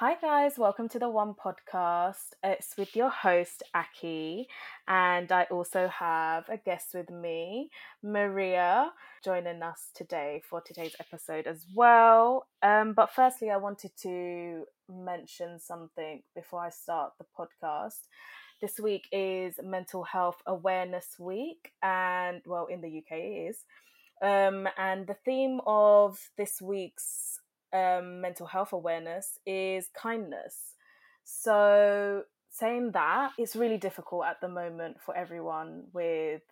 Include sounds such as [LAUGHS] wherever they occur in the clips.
Hi, guys, welcome to the One Podcast. It's with your host, Aki, and I also have a guest with me, Maria, joining us today for today's episode as well. Um, but firstly, I wanted to mention something before I start the podcast. This week is Mental Health Awareness Week, and well, in the UK it is. Um, and the theme of this week's um, mental health awareness is kindness. So, saying that, it's really difficult at the moment for everyone with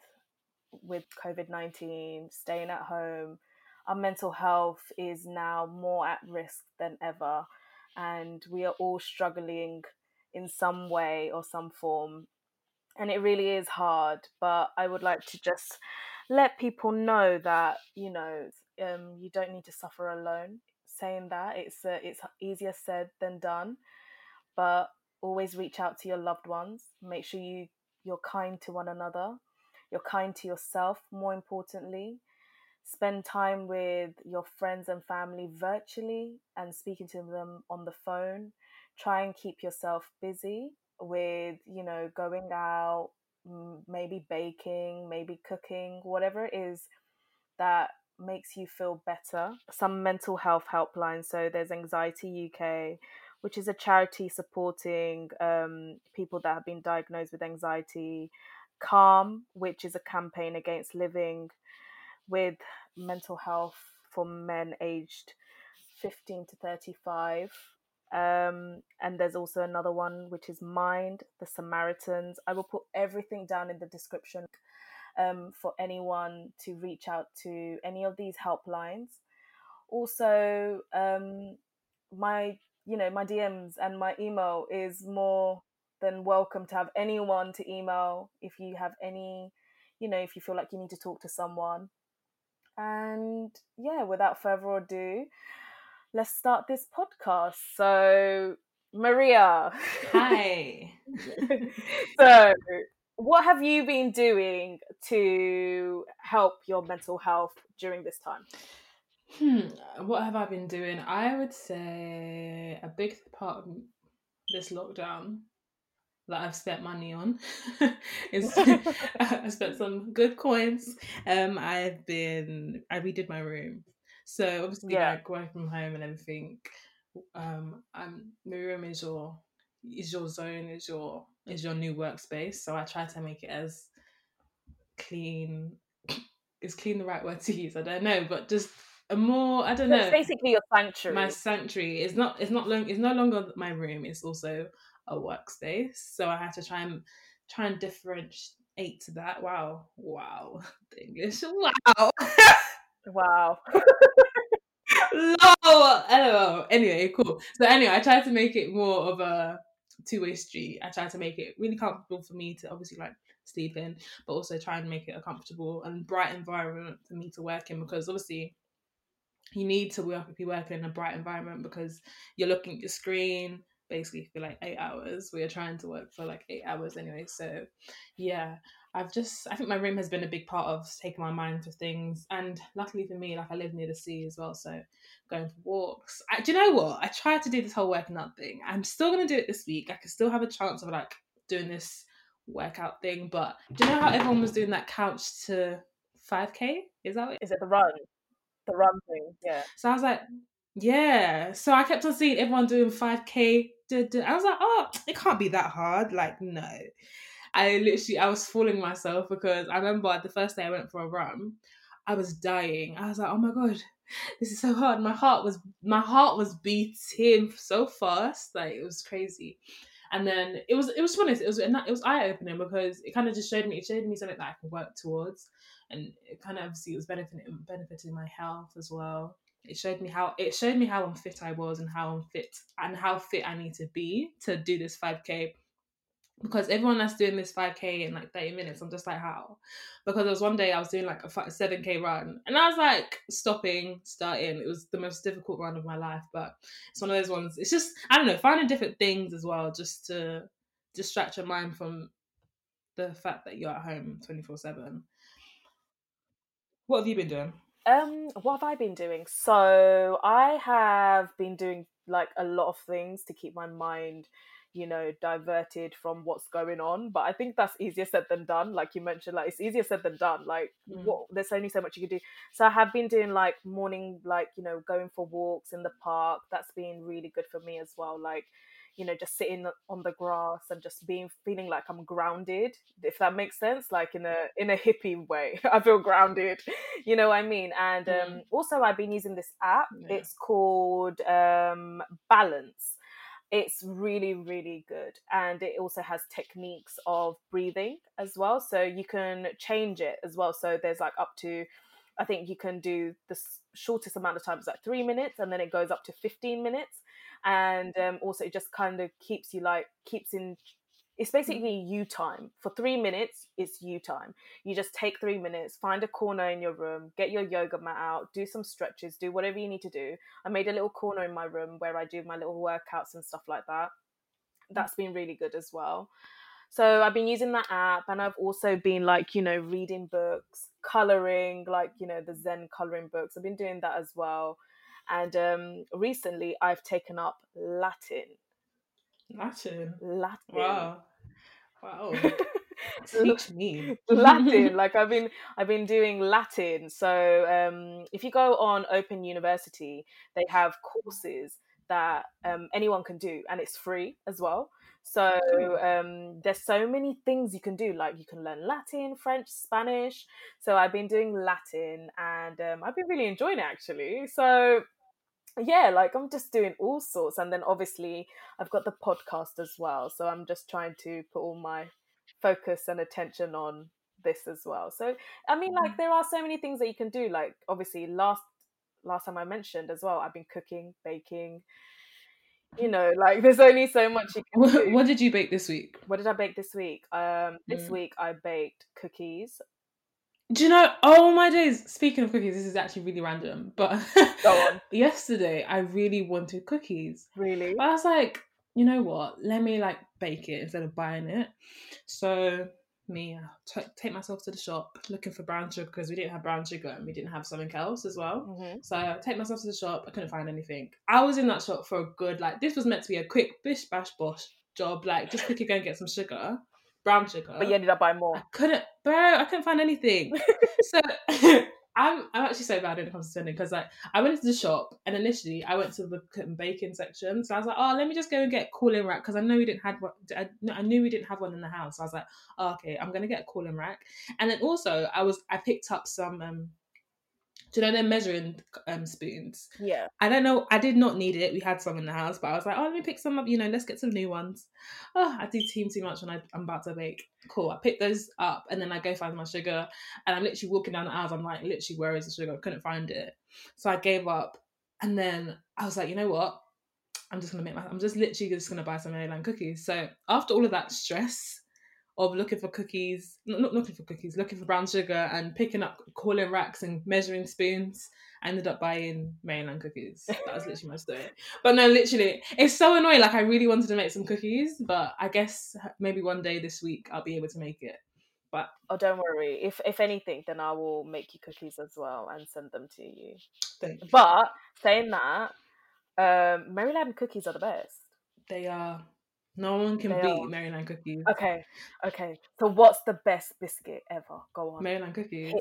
with COVID nineteen, staying at home. Our mental health is now more at risk than ever, and we are all struggling in some way or some form. And it really is hard, but I would like to just let people know that, you know, um, you don't need to suffer alone. Saying that, it's, uh, it's easier said than done, but always reach out to your loved ones. Make sure you, you're kind to one another. You're kind to yourself, more importantly spend time with your friends and family virtually and speaking to them on the phone try and keep yourself busy with you know going out maybe baking maybe cooking whatever it is that makes you feel better some mental health helplines so there's anxiety uk which is a charity supporting um, people that have been diagnosed with anxiety. Calm which is a campaign against living with mental health for men aged 15 to 35 um, and there's also another one which is Mind, the Samaritans. I will put everything down in the description um, for anyone to reach out to any of these helplines. Also, um, my you know my DMs and my email is more than welcome to have anyone to email if you have any you know if you feel like you need to talk to someone. And yeah, without further ado, let's start this podcast. So, Maria. Hi. [LAUGHS] so, what have you been doing to help your mental health during this time? Hmm, what have I been doing? I would say a big part of this lockdown that I've spent money on [LAUGHS] is [LAUGHS] [LAUGHS] I spent some good coins. Um, I've been I redid my room so obviously, yeah. like working from home and everything, um, um, my room is your is your zone, is your is your new workspace. So I try to make it as clean. [COUGHS] Is clean the right word to use? I don't know, but just a more I don't know. It's basically your sanctuary. My sanctuary is not. It's not long. It's no longer my room. It's also a workspace. So I had to try and try and differentiate to that. Wow, wow, [LAUGHS] the English. Wow. Wow. [LAUGHS] LOL. Anyway, cool. So anyway, I tried to make it more of a two-way street. I tried to make it really comfortable for me to obviously like sleep in, but also try and make it a comfortable and bright environment for me to work in because obviously you need to work be working in a bright environment because you're looking at your screen basically for like eight hours. We are trying to work for like eight hours anyway. So yeah, I've just I think my room has been a big part of taking my mind to things, and luckily for me, like I live near the sea as well, so going for walks. I, do you know what? I tried to do this whole working out thing. I'm still gonna do it this week. I can still have a chance of like doing this workout thing, but do you know how everyone was doing that couch to 5k? Is that it? Is it the run? The run thing, yeah. So I was like, yeah. So I kept on seeing everyone doing 5k. I was like, oh, it can't be that hard. Like, no. I literally I was fooling myself because I remember the first day I went for a run, I was dying. I was like, oh my god, this is so hard. My heart was my heart was beating so fast, like it was crazy. And then it was it was funny. It was it was eye opening because it kind of just showed me it showed me something that I could work towards, and it kind of obviously it was benefiting benefiting my health as well. It showed me how it showed me how unfit I was and how unfit and how fit I need to be to do this five k because everyone that's doing this 5k in like 30 minutes i'm just like how? Because there was one day i was doing like a 7k run and i was like stopping starting. It was the most difficult run of my life but it's one of those ones it's just i don't know finding different things as well just to distract your mind from the fact that you're at home 24 7 what have you been doing? Um what have i been doing? So i have been doing like a lot of things to keep my mind you know diverted from what's going on but i think that's easier said than done like you mentioned like it's easier said than done like Mm. what there's only so much you can do so i have been doing like morning like you know going for walks in the park that's been really good for me as well like you know just sitting on the grass and just being feeling like i'm grounded if that makes sense like in a in a hippie way [LAUGHS] i feel grounded you know what i mean and um Mm. also i've been using this app Yeah. it's called um balance it's really really good and it also has techniques of breathing as well so you can change it as well so there's like up to i think you can do the shortest amount of time is like three minutes and then it goes up to 15 minutes and um, also it just kind of keeps you like keeps in it's basically you time for three minutes it's you time you just take three minutes find a corner in your room get your yoga mat out do some stretches do whatever you need to do I made a little corner in my room where I do my little workouts and stuff like that. That's been really good as well. So I've been using that app and I've also been like, you know, reading books, coloring, like, you know, the Zen coloring books. I've been doing that as well. And um recently I've taken up Latin. Latin. Latin. Wow. Wow. [LAUGHS] Teach me. Latin. [LAUGHS] Like I've been I've been doing Latin. So um if you go on Open University, they have courses that um anyone can do and it's free as well. So um there's so many things you can do. Like you can learn Latin, French, Spanish. So I've been doing Latin and um I've been really enjoying it actually. So yeah, like I'm just doing all sorts. And then obviously I've got the podcast as well. So I'm just trying to put all my focus and attention on this as well. So I mean like there are so many things that you can do. Like obviously last last time I mentioned as well, I've been cooking, baking. You know, like [LAUGHS] there's only so much you can What, do. what did you bake this week? What did I bake this week? Um this Mm. week I baked cookies. Do you know? Oh my days! Speaking of cookies, this is actually really random, but [LAUGHS] Go on. yesterday I really wanted cookies. Really? But I was like, you know what? Let me like bake it instead of buying it. So me, I t- take myself to the shop looking for brown sugar because we didn't have brown sugar and we didn't have something else as well. hmm So I take myself to the shop. I couldn't find anything. I was in that shop for a good like. This was meant to be a quick bish bash bosh job. Like just quickly go and get some sugar, brown sugar. But you ended up buying more. I couldn't, bro. I couldn't find anything. [LAUGHS] so [LAUGHS] I'm I'm actually so bad when it comes to spending because like I went into the shop and initially I went to the baking section. So I was like, oh, let me just go and get cooling rack because I know we didn't have one. I, I knew we didn't have one in the house. So I was like, oh, okay, I'm gonna get a cooling rack. And then also I was I picked up some um. Do you know they're measuring um, spoons? Yeah. I don't know. I did not need it. We had some in the house, but I was like, oh, let me pick some up. You know, let's get some new ones. Oh, I do team too much when I, I'm about to bake. Cool. I pick those up and then I go find my sugar. And I'm literally walking down the aisles. I'm like, literally, where is the sugar? I couldn't find it. So I gave up. And then I was like, you know what? I'm just gonna make my. I'm just literally just gonna buy some Maryland cookies. So after all of that stress of looking for cookies, not, looking for cookies, looking for brown sugar and picking up calling racks and measuring spoons, I ended up buying Maryland cookies. That was literally my story. But no, literally, it's so annoying. Like I really wanted to make some cookies, but I guess maybe one day this week I'll be able to make it. But Oh, don't worry. If if anything, then I will make you cookies as well and send them to you. thank you. But saying that, um, Maryland cookies are the best. they are. No one can They beat are. Maryland cookies. Okay, okay. So what's the best biscuit ever? Go on. Maryland cookies.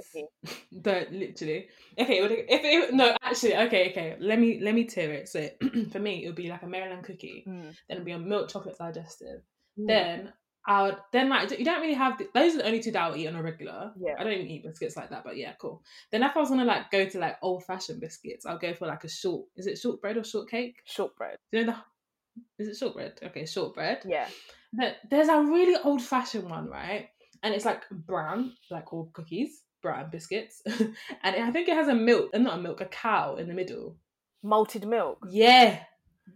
[LAUGHS] Don't literally. Okay, well, if it no, actually, okay, okay. Let me let me tear it. So [CLEARS THROAT] for me, it would be like a Maryland cookie. Mm. Then it'd be a milk chocolate digestive. Mm. Then I would then like you don't really have the, those are the only two that I would eat on a regular. Yeah. I don't even eat biscuits like that, but yeah, cool. Then if I was gonna like go to like old fashioned biscuits, I'll go for like a short. Is it shortbread or shortcake? Shortbread. Do you know the? Is it shortbread? Okay, shortbread. Yeah. But there's a really old fashioned one, right? And it's like brown, like all cookies, brown biscuits, [LAUGHS] and I think it has a milk, uh, not a milk, a cow in the middle. Malted milk. Yeah,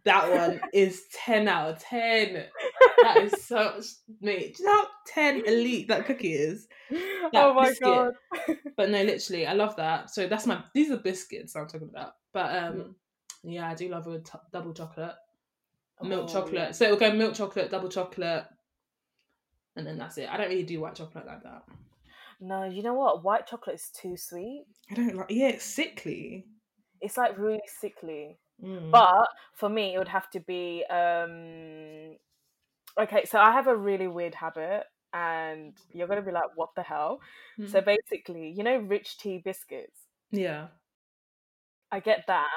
that [LAUGHS] one is ten out of ten. [LAUGHS] That is so mate. Do you know how ten elite that cookie is? oh my biscuit. god. But no, literally, I love that. So that's my. These are biscuits I'm talking about. But um, Mm. yeah, I do love a t- double chocolate, milk Oh, chocolate. yeah. So it'll go milk chocolate, double chocolate, and then that's it. I don't really do white chocolate like that. No, you know what? White chocolate is too sweet. I don't like. Yeah, it's sickly. It's like really sickly. Mm. But for me, it would have to be um, okay. So I have a really weird habit, and you're gonna be like, "What the hell?" So Mm. basically, you know, rich tea biscuits. yeah. I get that,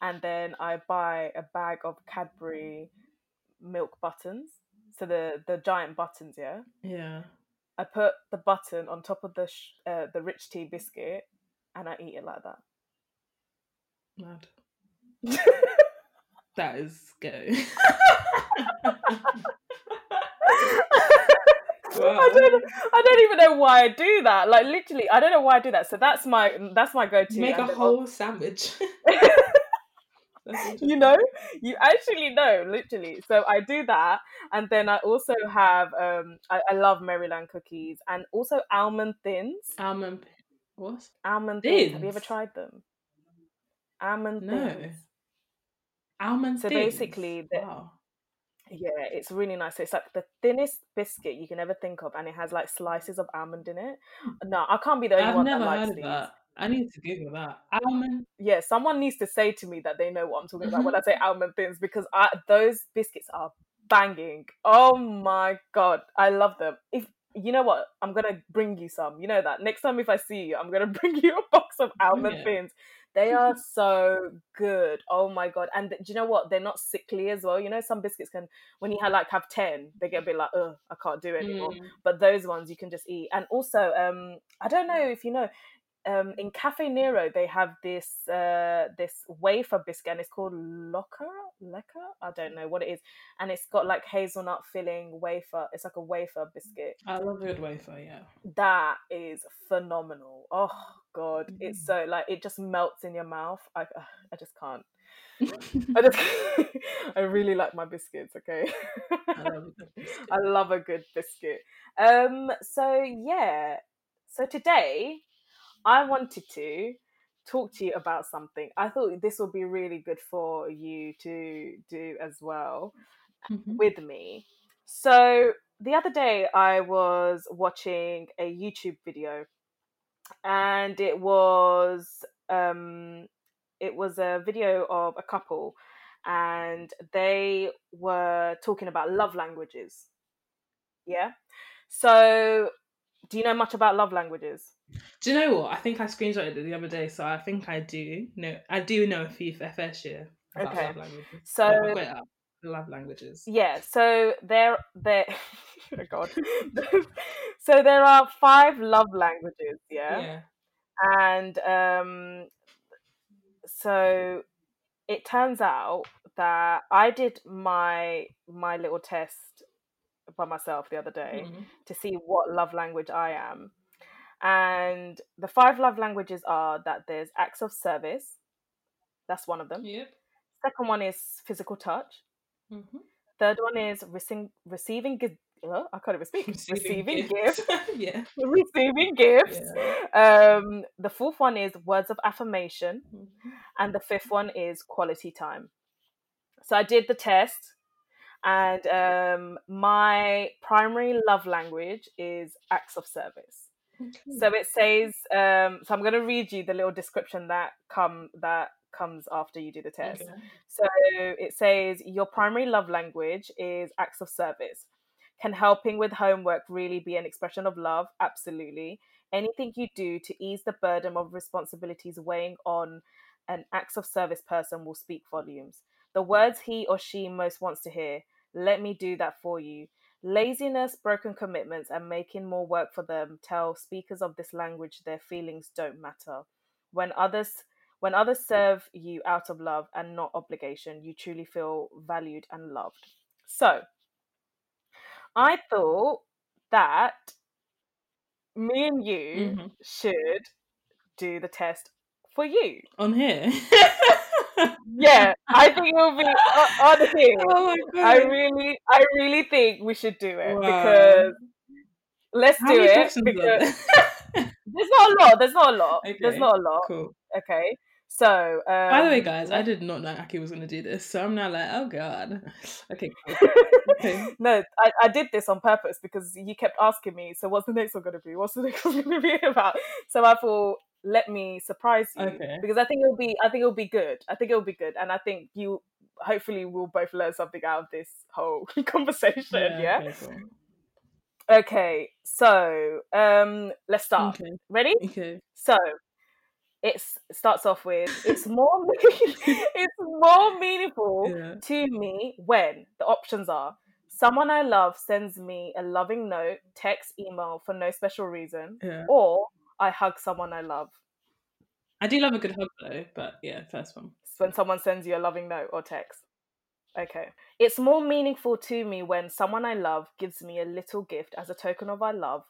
and then I buy a bag of Cadbury milk buttons. So the the giant buttons, yeah. Yeah. I put the button on top of the sh- uh, the rich tea biscuit, and I eat it like that. Mad. [LAUGHS] That is go. [LAUGHS] I don't, I don't even know why I do that. Like literally, I don't know why I do that. So that's my that's my go-to. Make a whole sandwich. [LAUGHS] [LAUGHS] You know, you actually know, literally. So I do that, and then I also have um, I, I love Maryland cookies and also almond thins. almond. What? Almond thins. Have you ever tried them? Almond No. thins. Almond. So thins? basically the- wow. Yeah, it's really nice. It's like the thinnest biscuit you can ever think of, and it has like slices of almond in it. No, I can't be the only I've one that likes these. that. I need to Google that. Almond. Yeah, someone needs to say to me that they know what I'm talking about when I say [LAUGHS] almond thins because I those biscuits are banging. Oh my god, I love them. If you know what, I'm gonna bring you some. You know that next time if I see you, I'm gonna [LAUGHS] bring you a box of almond Yeah. thins. They are so good. Oh my god! And do you know what? They're not sickly as well. You know, some biscuits can, when you have like have ten, they get a bit like, oh, I can't do it anymore. Mm. But those ones you can just eat. And also, um, I don't know if you know, um, in Cafe Nero they have this uh this wafer biscuit and it's called Locker Lecker. I don't know what it is, and it's got like hazelnut filling wafer. It's like a wafer biscuit. I love a good wafer. Yeah. That is phenomenal. Oh god, it's Mm. so like it just melts in your mouth. I uh, I just can't. I just [LAUGHS] [LAUGHS] I really like my biscuits. Okay. I love a good [LAUGHS] biscuit. I love a good biscuit. Um, so yeah, so today I wanted to talk to you about something. I thought this would be really good for you to do as well Mhm. with me. So the other day I was watching a YouTube video and it was um it was a video of a couple and they were talking about love languages. Yeah. So do you know much about love languages? Do you know what? I think I screenshotted it the other day, so I think I do. No, I do know a few for fair share about Okay. love languages. So got. Love languages. Yeah, so there there [LAUGHS] oh god. [LAUGHS] so there are five love languages, yeah? Yeah. And um so it turns out that I did my my little test by myself the other day Mhm. to see what love language I am. And the five love languages are that there's acts of service. That's one of them. Yep. Second one is physical touch. Mhm. Third one is receiving receiving uh, I can't even speak. [LAUGHS] [LAUGHS] [LAUGHS] Receiving, gifts. yeah. receiving gifts. Um, the fourth one is words of affirmation, Mhm. and the fifth one is quality time. So I did the test, and um, my primary love language is acts of service. Okay. So it says, um, so I'm going to read you the little description that come that comes after you do the test. Okay. So it says your primary love language is acts of service. Can helping with homework really be an expression of love? Absolutely. Anything you do to ease the burden of responsibilities weighing on an acts of service person will speak volumes. The words he or she most wants to hear let me do that for you. Laziness, broken commitments, and making more work for them tell speakers of this language their feelings don't matter. When others when others serve you out of love and not obligation, you truly feel valued and loved. So, I thought that me and you Mhm. should do the test for you. On here. [LAUGHS] [LAUGHS] Yeah, I think it will be on here. Oh my. I really, I really think we should do it Wow. because let's How do it because [LAUGHS] there's not a lot. There's not a lot. There's not a lot. cool. Okay. So, um, By the way, guys, I did not know Aki was going to do this, so I'm now like, oh god. [LAUGHS] Okay. [LAUGHS] Okay. no, I, I did this on purpose because you kept asking me, so what's the next one going to be? What's the next one going to be about? So I thought, let me surprise you Okay. because I think it'll be I think it'll be good. I think it'll be good, and I think you hopefully we'll both learn something out of this whole [LAUGHS] conversation. Yeah. Okay. Cool. Okay. So um, let's start. Okay. Ready? Okay. So it's it starts off with it's more [LAUGHS] it's more meaningful [LAUGHS] Yeah. to me when the options are someone I love sends me a loving note, text, email for no special reason, Yeah. or I hug someone I love. I do love a good hug though, but yeah, first one. It's when someone sends you a loving note or text. Okay. It's more meaningful to me when someone I love gives me a little gift as a token of our love,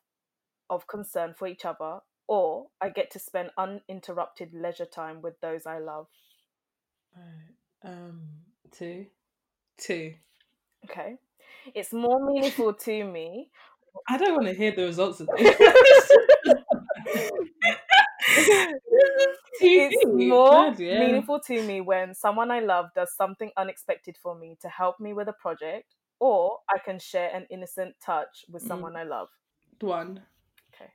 of concern for each other, or I get to spend uninterrupted leisure time with those I love. Um, two. Two. Okay. It's more meaningful to me. I don't want to hear the results of this. [LAUGHS] [LAUGHS] it's more yeah. meaningful to me when someone I love does something unexpected for me to help me with a project, or I can share an innocent touch with Mm. someone I love. One. Okay.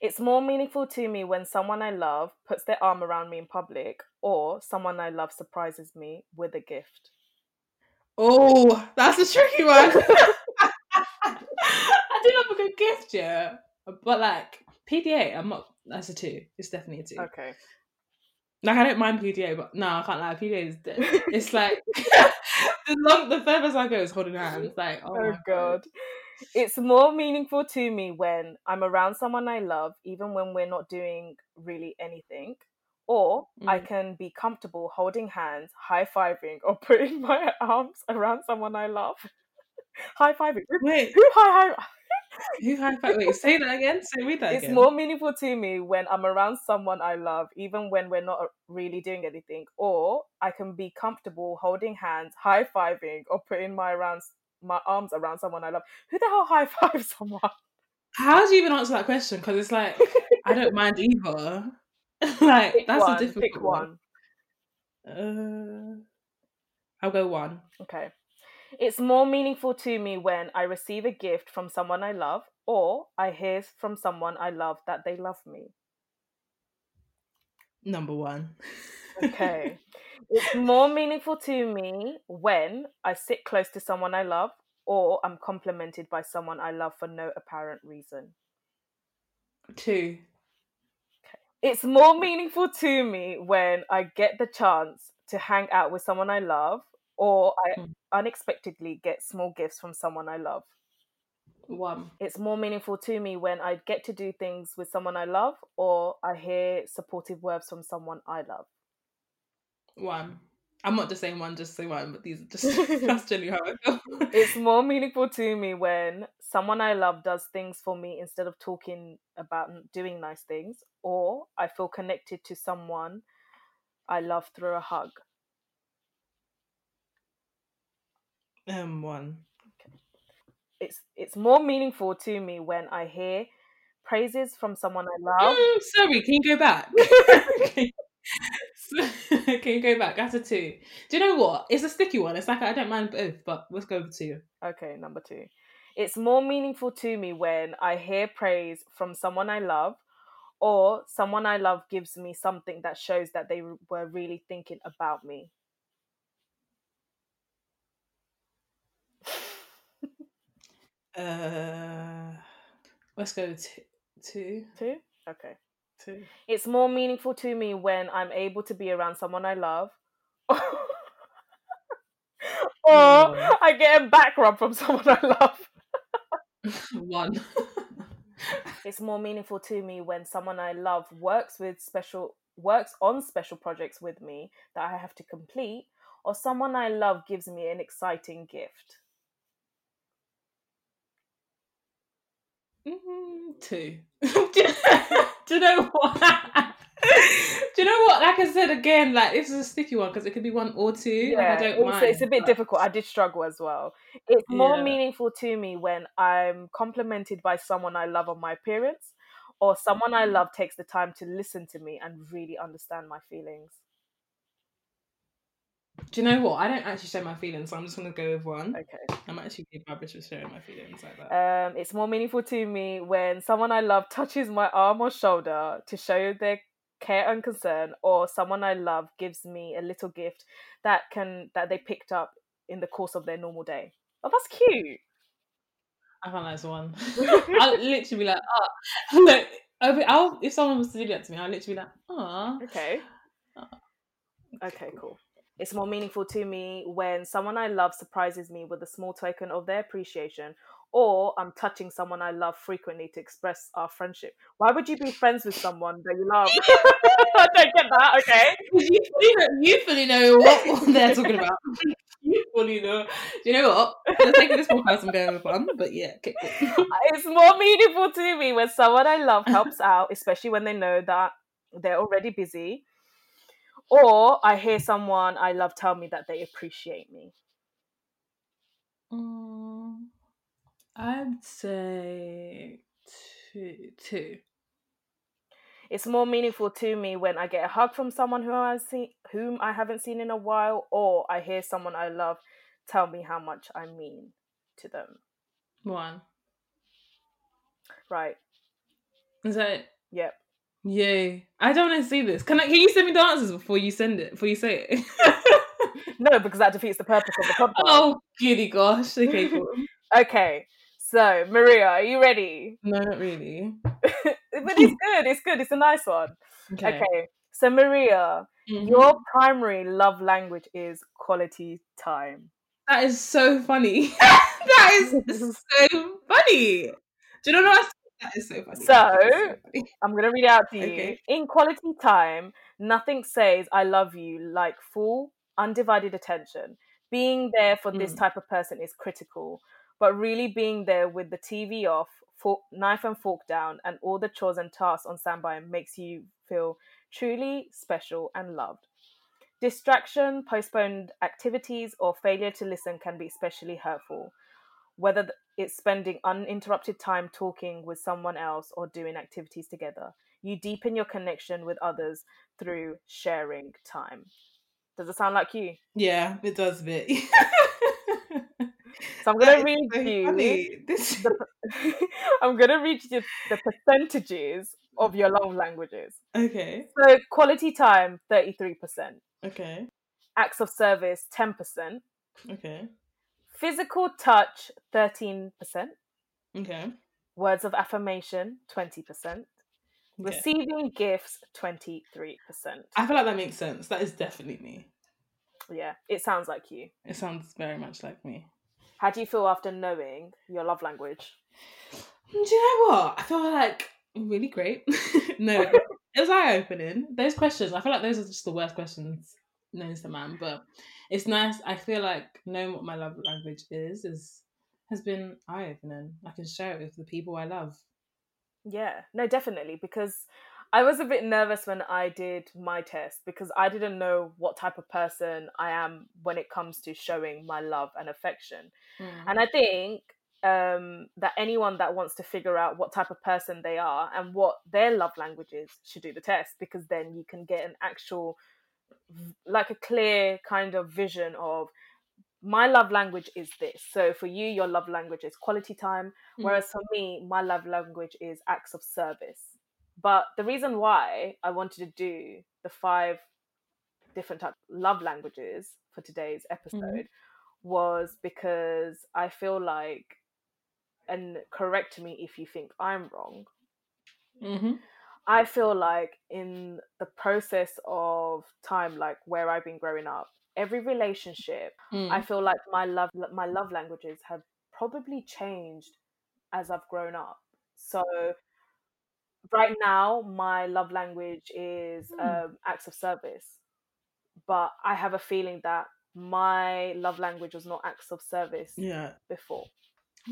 It's more meaningful to me when someone I love puts their arm around me in public, or someone I love surprises me with a gift. Oh, that's a tricky one. [LAUGHS] [LAUGHS] I do love a good gift, yeah. But like PDA, I'm not. That's a two. It's definitely a two. Okay. Like I don't mind PDA, but no, I can't lie. PDA is dead. It's [LAUGHS] like [LAUGHS] the long, the furthest I go is holding hands. Like oh, Oh, my god. It's more meaningful to me when I'm around someone I love, even when we're not doing really anything. Or I Mm. can be comfortable holding hands, high fiving, or [LAUGHS] putting my arms around someone I love. high fiving. Wait, Who high high? Who high five? Wait, say that again. Say read that It's again. more meaningful to me when I'm around someone I love, even when we're not really doing anything. Or I can be comfortable holding hands, high fiving, or putting my around my arms around someone I love. Who the hell high fives [LAUGHS] someone? How do you even answer that question? Because it's like I don't [LAUGHS] mind either. [LAUGHS] like Pick that's one. a difficult Pick one. one. Uh, I'll go one. Okay. It's more meaningful to me when I receive a gift from someone I love, or I hear from someone I love that they love me. Number one. Okay. [LAUGHS] it's more meaningful to me when I sit close to someone I love, or I'm complimented by someone I love for no apparent reason. Two. Okay. It's more meaningful to me when I get the chance to hang out with someone I love, or I Mm. unexpectedly get small gifts from someone I love. One. It's more meaningful to me when I get to do things with someone I love, or I hear supportive words from someone I love. One. I'm not just saying one, just say one, but these are just [LAUGHS] that's [LAUGHS] generally how I feel. It's [LAUGHS] more meaningful to me when someone I love does things for me instead of talking about doing nice things, or I feel connected to someone I love through a hug. Um one. It's it's more meaningful to me when I hear praises from someone I love. Mm, sorry, can you go back? [LAUGHS] [LAUGHS] can you go back? That's a two. Do you know what? It's a sticky one. It's like I don't mind both, but let's go with two. Okay, number two. It's more meaningful to me when I hear praise from someone I love, or someone I love gives me something that shows that they were really thinking about me. Uh, let's go two. Two. Two? Okay. Two. It's more meaningful to me when I'm able to be around someone I love, [LAUGHS] or. I get a back rub from someone I love. [LAUGHS] One. [LAUGHS] It's more meaningful to me when someone I love works with special works on special projects with me that I have to complete, or someone I love gives me an exciting gift. Mm, two. [LAUGHS] Do you know what? Do you know what? Like I said again, like this is a sticky one because it could be one or two. like, I don't it's, mind. it's a bit but- difficult. I did struggle as well. It's more Yeah. meaningful to me when I'm complimented by someone I love on my appearance, or someone I love takes the time to listen to me and really understand my feelings. Do you know what? I don't actually share my feelings, so I'm just gonna go with one. Okay. I'm actually really rubbish with showing my feelings like that. Um, it's more meaningful to me when someone I love touches my arm or shoulder to show their care and concern, or someone I love gives me a little gift that can that they picked up in the course of their normal day. Oh, that's cute. I can't that's one. [LAUGHS] I'll literally be like, ah. oh, look. I'll, I'll, if someone was to do that to me, I'll literally be like, oh. Okay. Ah. Okay, cool. It's more meaningful to me when someone I love surprises me with a small token of their appreciation, or I'm touching someone I love frequently to express our friendship. Why would you be friends with someone that you love? [LAUGHS] I don't get that. Okay. [LAUGHS] You fully know, you fully know what, [LAUGHS] they're talking about. you fully know. Do you know what? For the sake of this podcast, I'm going with one, but yeah, okay, cool. It's more meaningful to me when someone I love helps out, especially when they know that they're already busy. Or I hear someone I love tell me that they appreciate me. Um, I'd say two. Two. It's more meaningful to me when I get a hug from someone who I see, whom I haven't seen in a while, or I hear someone I love tell me how much I mean to them. One. Right. Is that? Yep. Yay. I don't want to see this. Can I can you send me the answers before you send it? Before you say it? [LAUGHS] No, because that defeats the purpose of the [LAUGHS] podcast. oh goody gosh. Okay, cool. [LAUGHS] Okay. So, Maria, are you ready? no, not really. but it's good. It's good. It's a nice one. Okay. Okay. So, Maria, Mhm. your primary love language is quality time. That is so funny. that is so funny. Do you know what? That is so funny. So- That is funny. I'm going to read out to you. Okay. In quality time, nothing says I love you like full, undivided attention. Being there for this Mm. type of person is critical, but really being there with the TV off, fork, knife and fork down, and all the chores and tasks on standby makes you feel truly special and loved. Distraction, postponed activities, or failure to listen can be especially hurtful. Whether th- it's spending uninterrupted time talking with someone else or doing activities together, you deepen your connection with others through sharing time. Does it sound like you? Yeah, it does a bit. [LAUGHS] So I'm gonna read so you. funny. This The, [LAUGHS] I'm gonna read you the percentages of your love languages. okay. So quality time, thirty-three percent. Okay. Acts of service, ten percent. Okay. Physical touch, thirteen percent. Okay. Words of affirmation, twenty percent. Okay. Receiving gifts, twenty-three percent. I feel like that makes sense. That is definitely me. Yeah, it sounds like you. It sounds very much like me. How do you feel after knowing your love language? Do you know what? I feel like really great. [LAUGHS] no, [LAUGHS] it was eye opening. Those questions, I feel like those are just the worst questions known to man. But it's nice. I feel like knowing what my love language is is has been eye opening. I can share it with the people I love. Yeah, no, definitely. Because I was a bit nervous when I did my test because I didn't know what type of person I am when it comes to showing my love and affection. And I think um, that anyone that wants to figure out what type of person they are and what their love language is should do the test because then you can get an actual, like a clear kind of vision of my love language is this. So for you, your love language is quality time, Mm. whereas for me, my love language is acts of service. But the reason why I wanted to do the five different type love languages for today's episode was because I feel like, and correct me if you think I'm wrong, Mm-hmm. I feel like in the process of time, like where I've been growing up, every relationship, Mm. I feel like my love my love languages have probably changed as I've grown up. So right now, my love language is Hmm. um, acts of service, but I have a feeling that my love language was not acts of service yeah. before.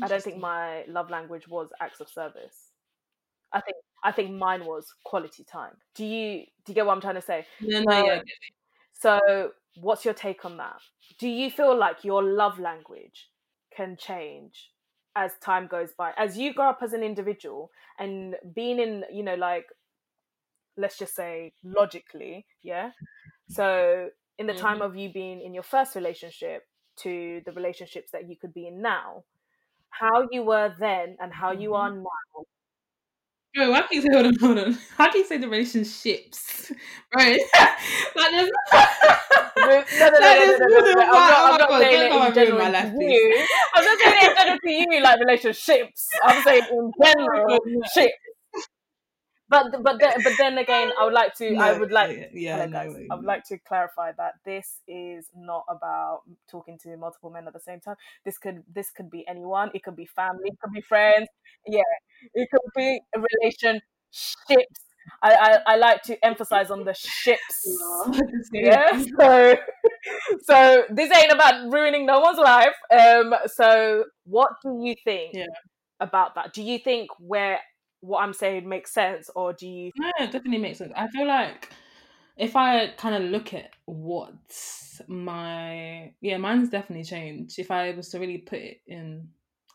I don't think my love language was acts of service. I think I think mine was quality time. Do you do you get what I'm trying to say? No, no, yeah. Um, So, what's your take on that? Do you feel like your love language can change as time goes by? As you grow up as an individual and being in, you know, like, let's just say logically, yeah? So, in the time Mhm. of you being in your first relationship to the relationships that you could be in now, how you were then and how you are now. Bro, why can you say hold on, hold on? How can you say the relationships? Right? [LAUGHS] like there's [LAUGHS] No, no, no, no, no, no, no, no, more no, than no. I'm one. not, Oh I'm not saying it in general my to life, you. I'm not saying it in general to you, like relationships. I'm [LAUGHS] saying in general, oh no. shit. But but then but then again, I would like to. I would like yeah, yeah, I guys. You i would like to clarify that this is not about talking to multiple men at the same time. This could this could be anyone. It could be family it could be friends. Yeah it could be relationships. I, I i like to emphasize on the ships. Yeah so [LAUGHS] so this ain't about ruining no one's life. Um so what do you think Yeah. about that? Do you think where what i'm saying makes sense or do you No, it definitely makes sense. I feel like if I kind of look at what my yeah, mine's definitely changed. If I was to really put it in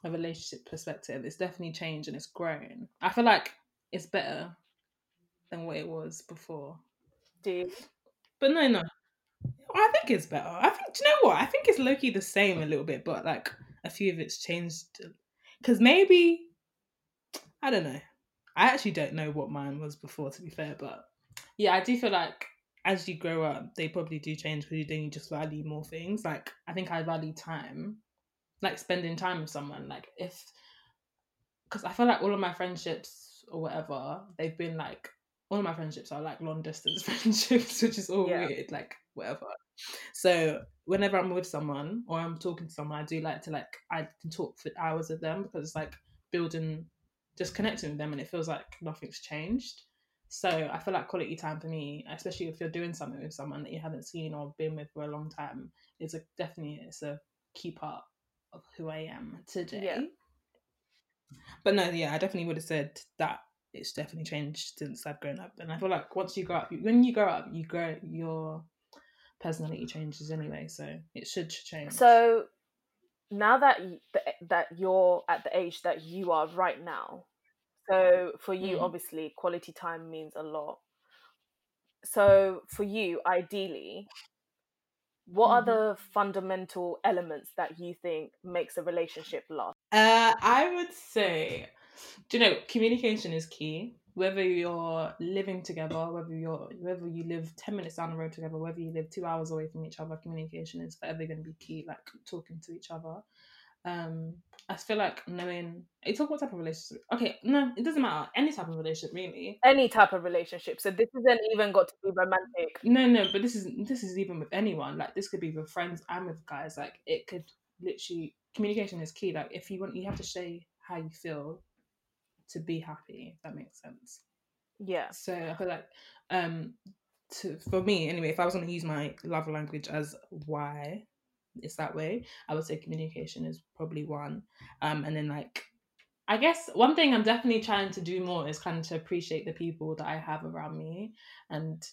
a relationship perspective, it's definitely changed and it's grown. I feel like it's better than what it was before. do you But no, no. I think it's better. I think do you know what? I think it's low key the same a little bit, but like a few of it's changed. Because maybe I don't know. I actually don't know what mine was before, to be fair, but yeah, I do feel like as you grow up, they probably do change because then you just value more things. Like I think I value time, like spending time with someone. Like if, because I feel like all of my friendships or whatever, they've been like all of my friendships are like long distance [LAUGHS] friendships, which is all Yeah. weird. Like whatever. So whenever I'm with someone or I'm talking to someone, I do like to like I can talk for hours with them because it's like building, just connecting with them, and it feels like nothing's changed. So I feel like quality time for me, especially if you're doing something with someone that you haven't seen or been with for a long time, is a definitely it's a key part of who I am today. Yeah. But no, yeah, I definitely would have said that it's definitely changed since I've grown up. And I feel like once you grow up, when you grow up, you grow your personality changes anyway, so it should change. So now that y- that you're at the age that you are right now, so for you, Mm. obviously, quality time means a lot. So for you, ideally, what are Mhm. the fundamental elements that you think makes a relationship last? Uh, I would say, do you know, communication is key. Whether you're living together, whether you're whether you live ten minutes down the road together, whether you live two hours away from each other, communication is forever going to be key. Like talking to each other. Um, I feel like knowing. You talk what type of relationship? Okay, no, it doesn't matter. Any type of relationship, really. Any type of relationship. So this isn't even got to be romantic. No, no, but this is this is even with anyone. Like this could be with friends and with guys. Like it could literally communication is key. Like if you want, you have to say how you feel to be happy. If that makes sense. Yeah. So I feel like um to for me anyway, if I was going to use my love language as why it's that way, I would say communication is probably one. Um, and then like I guess one thing I'm definitely trying to do more is kind of to appreciate the people that I have around me and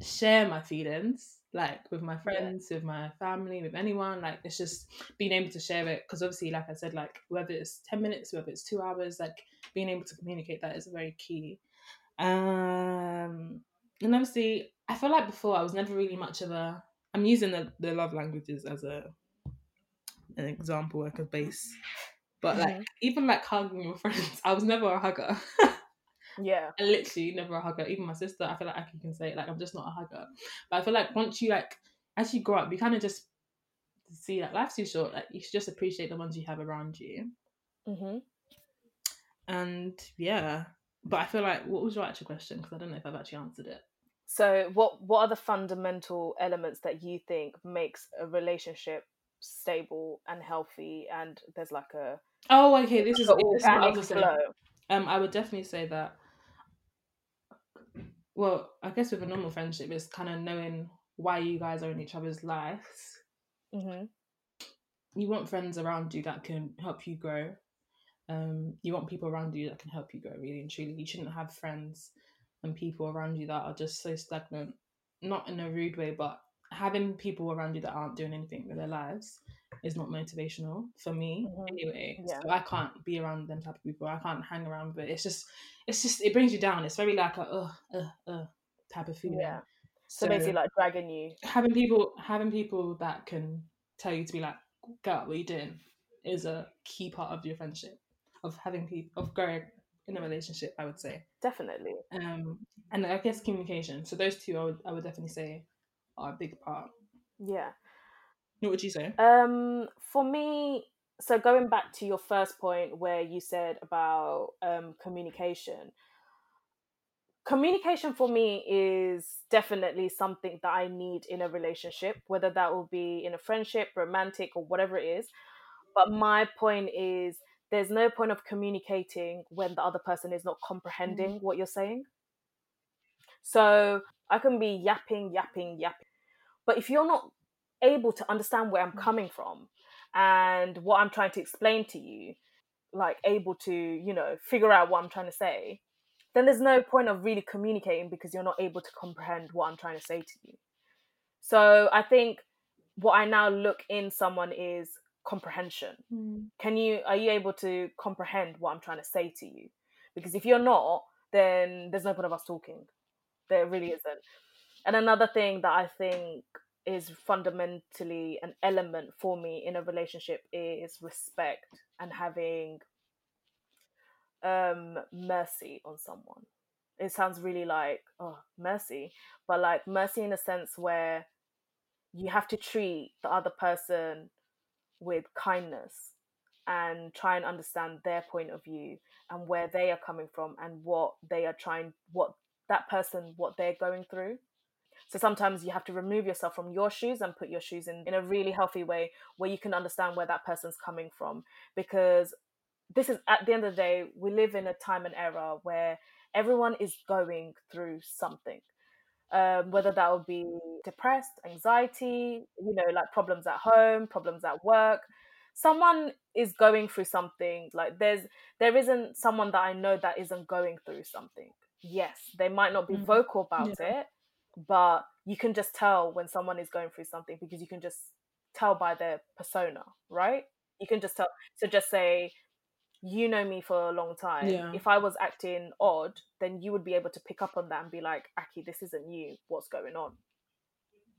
share my feelings like with my friends with my family with anyone like it's just being able to share it because obviously like i said like whether it's 10 minutes whether it's two hours like being able to communicate that is very key. Um and obviously i feel like before i was never really much of a i'm using the, the love languages as a an example like a base. But like Mhm. even like hugging your [LAUGHS] friends i was never a hugger [LAUGHS] Yeah. I literally never a hugger. Even my sister, I feel like Aki can say it, like I'm just not a hugger. But I feel like once you like as you grow up, you kind of just see that life's too short. Like you should just appreciate the ones you have around you. hmm And yeah. But I feel like what was your actual question? Because I don't know if I've actually answered it. So what what are the fundamental elements that you think makes a relationship stable and healthy and there's like a, Oh, okay. This is, a this is what I organic was flow? Um, I would definitely say that. Well, I guess with a normal friendship, it's kind of knowing why you guys are in each other's lives. hmm you want friends around you that can help you grow. Um, you want people around you that can help you grow, really and truly. You shouldn't have friends and people around you that are just so stagnant, not in a rude way, but having people around you that aren't doing anything with their lives is not motivational for me Mhm. anyway. Yeah. So I can't be around them type of people. I can't hang around with it. It's just, it's just, it brings you down. It's very like a uh, uh, uh type of feeling. Yeah. So, basically, like dragging you. having people having people that can tell you to be like, "Girl, what are you doing?" is a key part of your friendship of having people of growing in a relationship. I would say, Definitely. um, and I guess communication. So those two, I would I would definitely say are a big part. Yeah. What would you say? Um, for me, so going back to your first point where you said about um, communication, communication for me is definitely something that I need in a relationship, whether that will be in a friendship, romantic, or whatever it is. But my point is, there's no point of communicating when the other person is not comprehending what you're saying. So I can be yapping, yapping, yapping. But if you're not able to understand where I'm mm. coming from and what I'm trying to explain to you, like able to, you know, figure out what I'm trying to say, then there's no point of really communicating because you're not able to comprehend what I'm trying to say to you. So I think what I now look in someone is comprehension. Mm. Can you are you able to comprehend what I'm trying to say to you? Because if you're not, then there's no point of us talking. There really isn't. And another thing that I think is fundamentally an element for me in a relationship is respect and having um mercy on someone. It sounds really like oh mercy, but like mercy in a sense where you have to treat the other person with kindness and try and understand their point of view and where they are coming from and what they are trying what that person what they're going through. So sometimes you have to remove yourself from your shoes and put your shoes in in a really healthy way where you can understand where that person's coming from. Because this is at the end of the day we live in a time and era where everyone is going through something. Um, whether that will be depressed anxiety you know like problems at home problems at work. Someone is going through something like there's there isn't someone that i know that isn't going through something yes they might not be Mhm. vocal about it but you can just tell when someone is going through something because you can just tell by their persona right? You can just tell so just say you know me for a long time. Yeah. if i was acting odd then you would be able to pick up on that and be like aki this isn't you. What's going on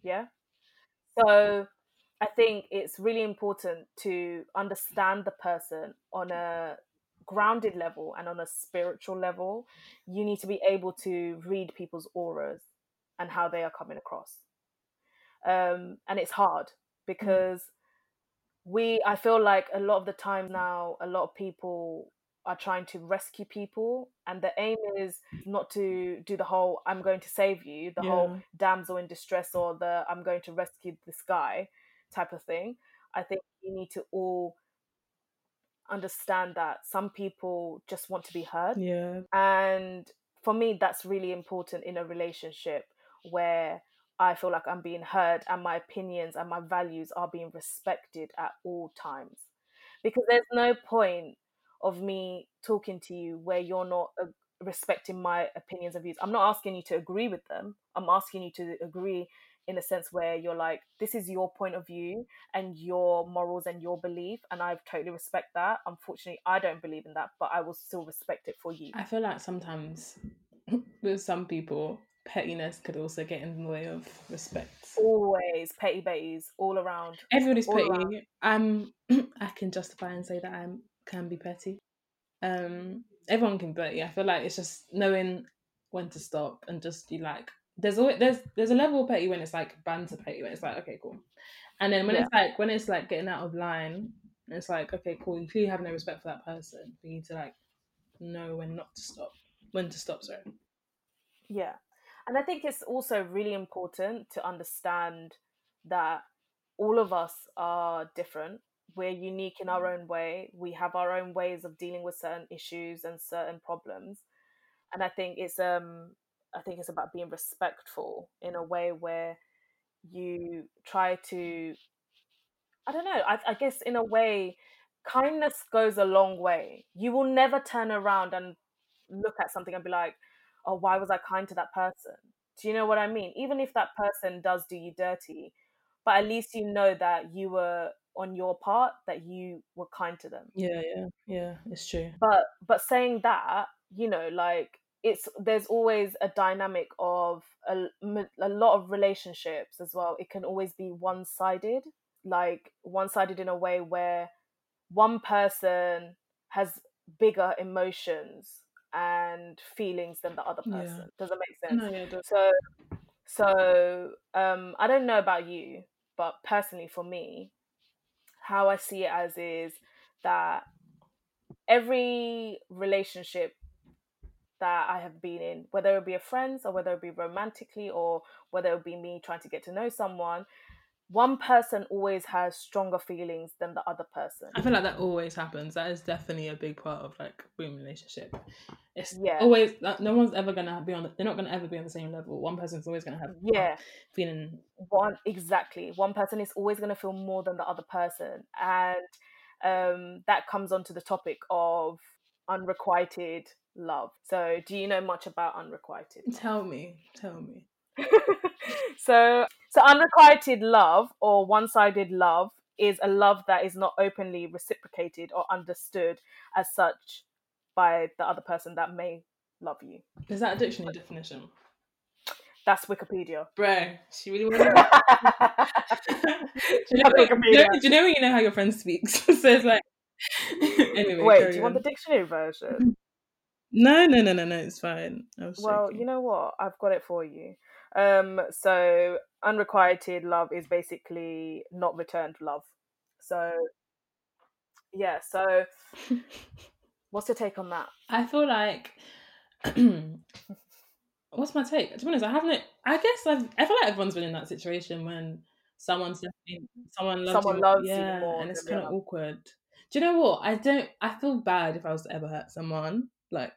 yeah? So i think it's really important to understand the person on a grounded level and on a spiritual level you need to be able to read people's auras and how they are coming across. Um, and it's hard because we i feel like a lot of the time now a lot of people are trying to rescue people and the aim is not to do the whole i'm going to save you the whole damsel in distress or the i'm going to rescue this guy type of thing. I think you need to all understand that some people just want to be heard Yeah. and for me, that's really important in a relationship where I feel like I'm being heard and my opinions and my values are being respected at all times. Because there's no point of me talking to you where you're not uh, respecting my opinions and views. I'm not asking you to agree with them. I'm asking you to agree in a sense where you're like, this is your point of view and your morals and your belief, and I totally respect that. Unfortunately, I don't believe in that, but I will still respect it for you. I feel like sometimes [LAUGHS] with some people, pettiness could also get in the way of respect. Always petty betties all around. Everybody's all petty. around. I'm. [CLEARS THROAT] I can justify and say that I can be petty. Um, everyone can be petty. I feel like it's just knowing when to stop and just be like. There's always there's there's a level of petty when it's like banter petty when it's like okay cool, and then when Yeah. it's like when it's like getting out of line, it's like okay cool. You clearly have no respect for that person. You need to like know when not to stop. When to stop. Sorry. Yeah. And I think it's also really important to understand that all of us are different. We're unique in our own way. We have our own ways of dealing with certain issues and certain problems. And I think it's um I think it's about being respectful in a way where you try to I don't know, I, I guess in a way kindness goes a long way. You will never turn around and look at something and be like, oh, why was I kind to that person? Do you know what I mean? Even if that person does do you dirty, but at least you know that you were on your part, that you were kind to them. Yeah, yeah, yeah. It's true. But but saying that, you know, like it's there's always a dynamic of a, a lot of relationships as well. It can always be one-sided like one-sided in a way where one person has bigger emotions and feelings than the other person. Yeah. does that make sense? No, yeah, so so um i don't know about you but personally for me how i see it as is that every relationship that I have been in, whether it be a friends or whether it be romantically or whether it be me trying to get to know someone, one person always has stronger feelings than the other person. I feel like that always happens. That is definitely a big part of like being relationship. It's Yeah. always like, no one's ever gonna be on. The, they're not gonna ever be on the same level. One person's always gonna have Yeah, feeling. one exactly. One person is always going to feel more than the other person, and um, that comes onto the topic of unrequited love. So, do you know much about unrequited? love? Tell me, tell me. [LAUGHS] so so unrequited love or one-sided love is a love that is not openly reciprocated or understood as such by the other person that may love you Is that a dictionary definition, that's wikipedia bro? She really wanted. [LAUGHS] to [LAUGHS] do, you know, do, you know, do you know when you know how your friend speaks? so it's like. [LAUGHS] anyway, wait do you want the dictionary version No, no, no, no, no. It's fine. Well joking. you know what i've got it for you um so unrequited love is basically not returned love so yeah so [LAUGHS] what's your take on that I feel like [CLEARS THROAT] what's my take? To be honest, I haven't. I guess I've. I feel like everyone's been in that situation when someone's definitely someone loves Someone you, loves you more and it's kind of awkward. Do you know what? I don't. I feel bad if I was to ever hurt someone. Like,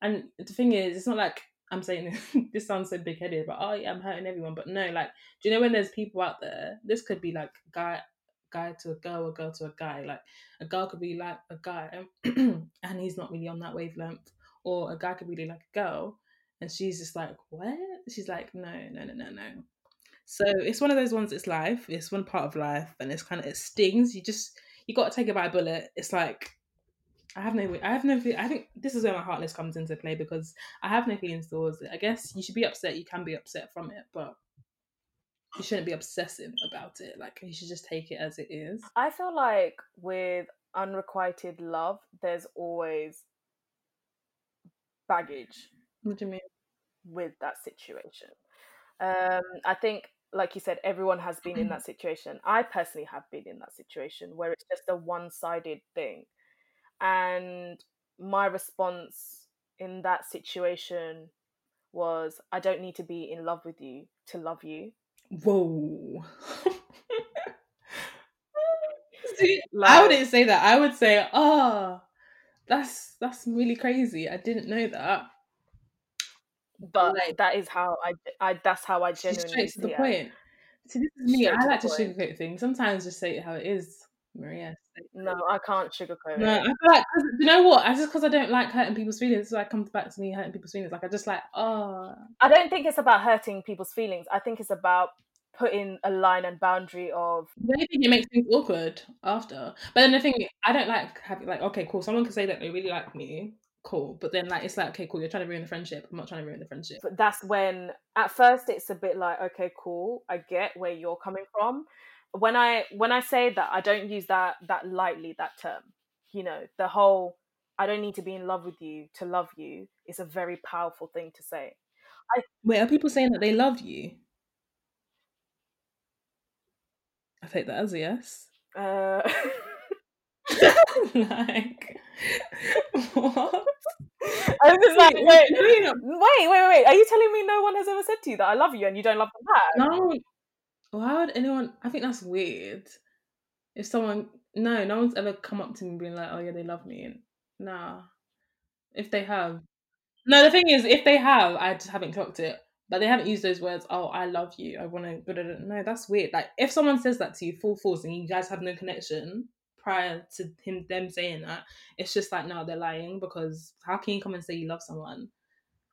and the thing is, it's not like I'm saying this [LAUGHS] sounds so big headed, but oh yeah, I'm hurting everyone. But no, like, do you know when there's people out there? This could be like guy, guy to a girl, a girl to a guy. Like, a girl could be like a guy, [CLEARS THROAT] and he's not really on that wavelength, or a guy could really like a girl, and she's just like, what? She's like, no, no, no, no, no. So it's one of those ones. It's life. It's one part of life, and it's kind of it stings. You just you got to take it by a bullet. It's like I have no, I have no. I think this is where my heartless comes into play because I have no feelings towards it. I guess you should be upset. You can be upset from it, but you shouldn't be obsessive about it. Like you should just take it as it is. I feel like with unrequited love, there's always baggage What do you mean? with that situation. Um, I think, like you said, everyone has been in mm-hmm. that situation. I personally have been in that situation where it's just a one sided thing. And my response in that situation was I don't need to be in love with you to love you. Whoa. [LAUGHS] See, [LAUGHS] I Like- wouldn't say that. I would say, oh, that's that's really crazy. I didn't know that. But Like- that is how I, I that's how I genuinely straight to the it. point. See, this is me. Straight I like to point. sugarcoat things. Sometimes just say it how it is, Maria. No, I can't sugarcoat No, I it. feel like you know what? I just because I don't like hurting people's feelings, so I come back to me hurting people's feelings. Like I just like, oh, I don't think it's about hurting people's feelings. I think it's about putting a line and boundary of the only thing it makes things awkward after. But then the thing, I don't like having like, okay, cool. Someone can say that they really like me, cool. But then like, it's like, okay, cool. You're trying to ruin the friendship. I'm not trying to ruin the friendship. but that's when at first it's a bit like okay cool i get where you're coming from when i when i say that i don't use that that lightly that term you know the whole i don't need to be in love with you to love you is a very powerful thing to say Wait, are people saying that they love you? I take that as a yes. uh, [LAUGHS] [LAUGHS] like, [LAUGHS] what? I was like, wait, no, you're not- wait, wait, wait. Are you telling me no one has ever said to you that I love you and you don't love them back? No. Why would anyone? I think that's weird. If someone, no, no one's ever come up to me being like, "Oh yeah, they love me." And nah, if they have, no. The thing is, if they have, I just haven't clocked it. But they haven't used those words. Oh, I love you. I want to. But uh, no, that's weird. Like if someone says that to you full force and you guys have no connection prior to him them saying that, it's just like no, they're lying because how can you come and say you love someone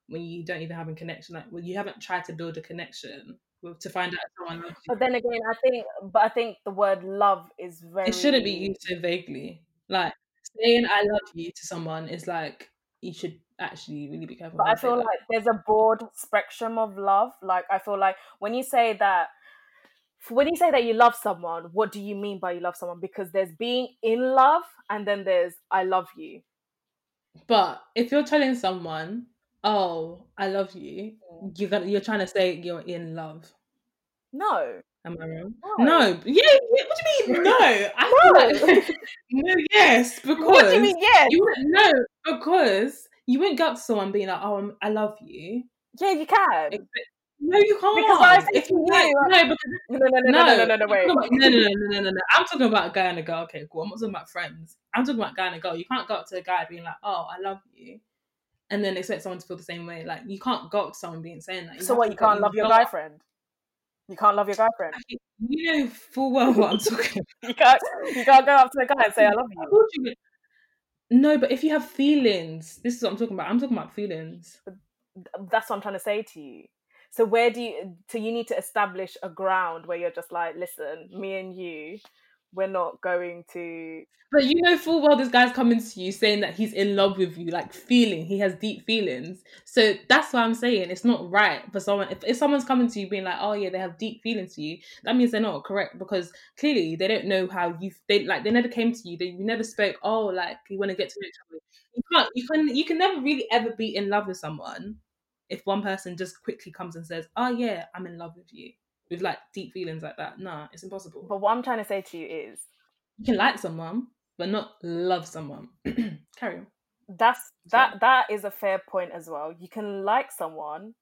when you don't even have a connection? Like you haven't tried to build a connection with, to find out if someone loves. But then again, I think, but I think the word love is very. It shouldn't be used so vaguely. Like saying "I love you" to someone is like you should actually really be careful. But I feel that. like there's a broad spectrum of love. Like I feel like when you say that when you say that you love someone, what do you mean by you love someone? Because there's being in love and then there's I love you. But if you're telling someone, "Oh, I love you," Mm. you're gonna you're trying to say you're in love. No. Am I wrong? No. No. Yeah. yeah, What do you mean? No. I [LAUGHS] No. like- [LAUGHS] no. Yes. Because [LAUGHS] What do you mean yes? you wouldn't no because you wouldn't go up to someone being like, "Oh, I'm- I love you." Yeah, you can. Except- No, you can't. Because I If you like- no, because No, no, no, no, no, no, no, no, wait. about- no, no, no, no, no, no, no. I'm talking about a guy and a girl. Okay, cool. I'm not talking about friends. I'm talking about guy and a girl. You can't go up to a guy being like, "Oh, I love you," and then expect someone to feel the same way. Like you can't go up to someone being saying that. So what? You can't love your guy friend. You can't love your guy friend. You know full well what I'm talking You can't. You can't go up to a guy and say I love you. What do you mean? No, but if you have feelings, this is what I'm talking about. I'm talking about feelings. That's what I'm trying to say to you. So where do you? So you need to establish a ground where you're just like, listen, me and you, we're not going to. But you know full well this guy's coming to you saying that he's in love with you, like feeling, he has deep feelings. So that's why I'm saying it's not right for someone if, if someone's coming to you being like, Oh yeah, they have deep feelings to you, that means they're not correct because clearly they don't know how you they like they never came to you, they you never spoke, oh like you want to get to know each other. You can't you can you can never really ever be in love with someone if one person just quickly comes and says, Oh yeah, I'm in love with you. With like deep feelings like that. Nah, it's impossible. But what I'm trying to say to you is You can like someone, but not love someone. [CLEARS THROAT] Carry on. that's Sorry. that that is a fair point as well. You can like someone,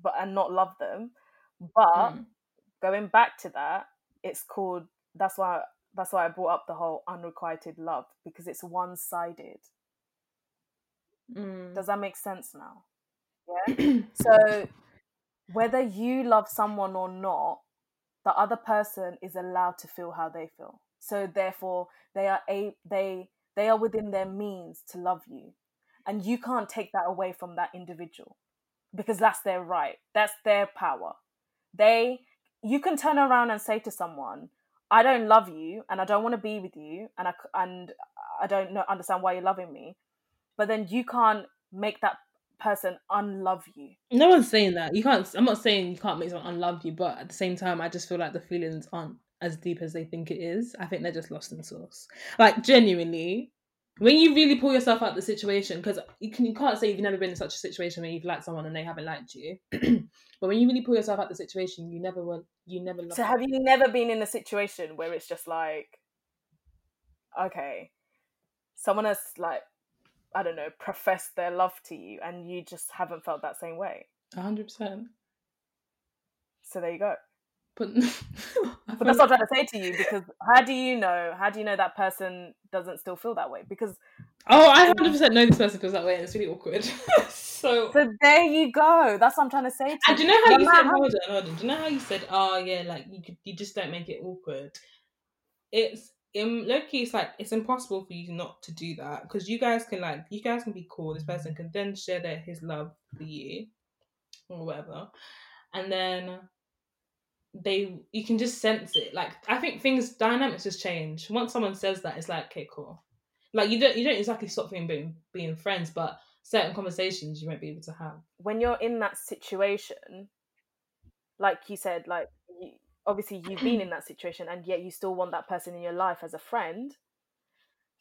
but and not love them. But Mm. going back to that, it's called. That's why. That's why I brought up the whole unrequited love because it's one sided. Mm. Does that make sense now? Yeah. [CLEARS THROAT] So whether you love someone or not, the other person is allowed to feel how they feel. So therefore, they are a they they are within their means to love you, and you can't take that away from that individual because that's their right. That's their power. They you can turn around and say to someone, "I don't love you, and I don't want to be with you, and I and I don't know, understand why you're loving me," but then you can't make that person unlove you. no one's saying that. You can't. I'm not saying you can't make someone unlove you, but at the same time, I just feel like the feelings aren't as deep as they think it is. I think they're just lost in sauce. Like genuinely, when you really pull yourself out the situation, because you can you can't say you've never been in such a situation where you've liked someone and they haven't liked you. [CLEARS THROAT] but when you really pull yourself out the situation, you never will. You never. Love So have you never been in a situation where it's just like, okay, someone has like, I don't know, professed their love to you, and you just haven't felt that same way. hundred percent. So there you go. But, [LAUGHS] But that's what I'm trying to say to you because how do you know? How do you know that person doesn't still feel that way? Because oh, I hundred percent know this person feels that way, and it's really awkward. [LAUGHS] so so there you go. That's what I'm trying to say to And do you. you know how No you said, how- hold on, hold on. Do you know how you said, oh yeah, like you could, you just don't make it awkward. It's in Loki. It's like it's impossible for you not to do that because you guys can like you guys can be cool. This person can then share their his love for you or whatever, and then they you can just sense it. Like I think things dynamics just change once someone says that. It's like okay, cool. Like you don't you don't exactly stop being being, being friends, but certain conversations you won't be able to have. when you're in that situation, like you said, like obviously you've been in [CLEARS THROAT] that situation, and yet you still want that person in your life as a friend.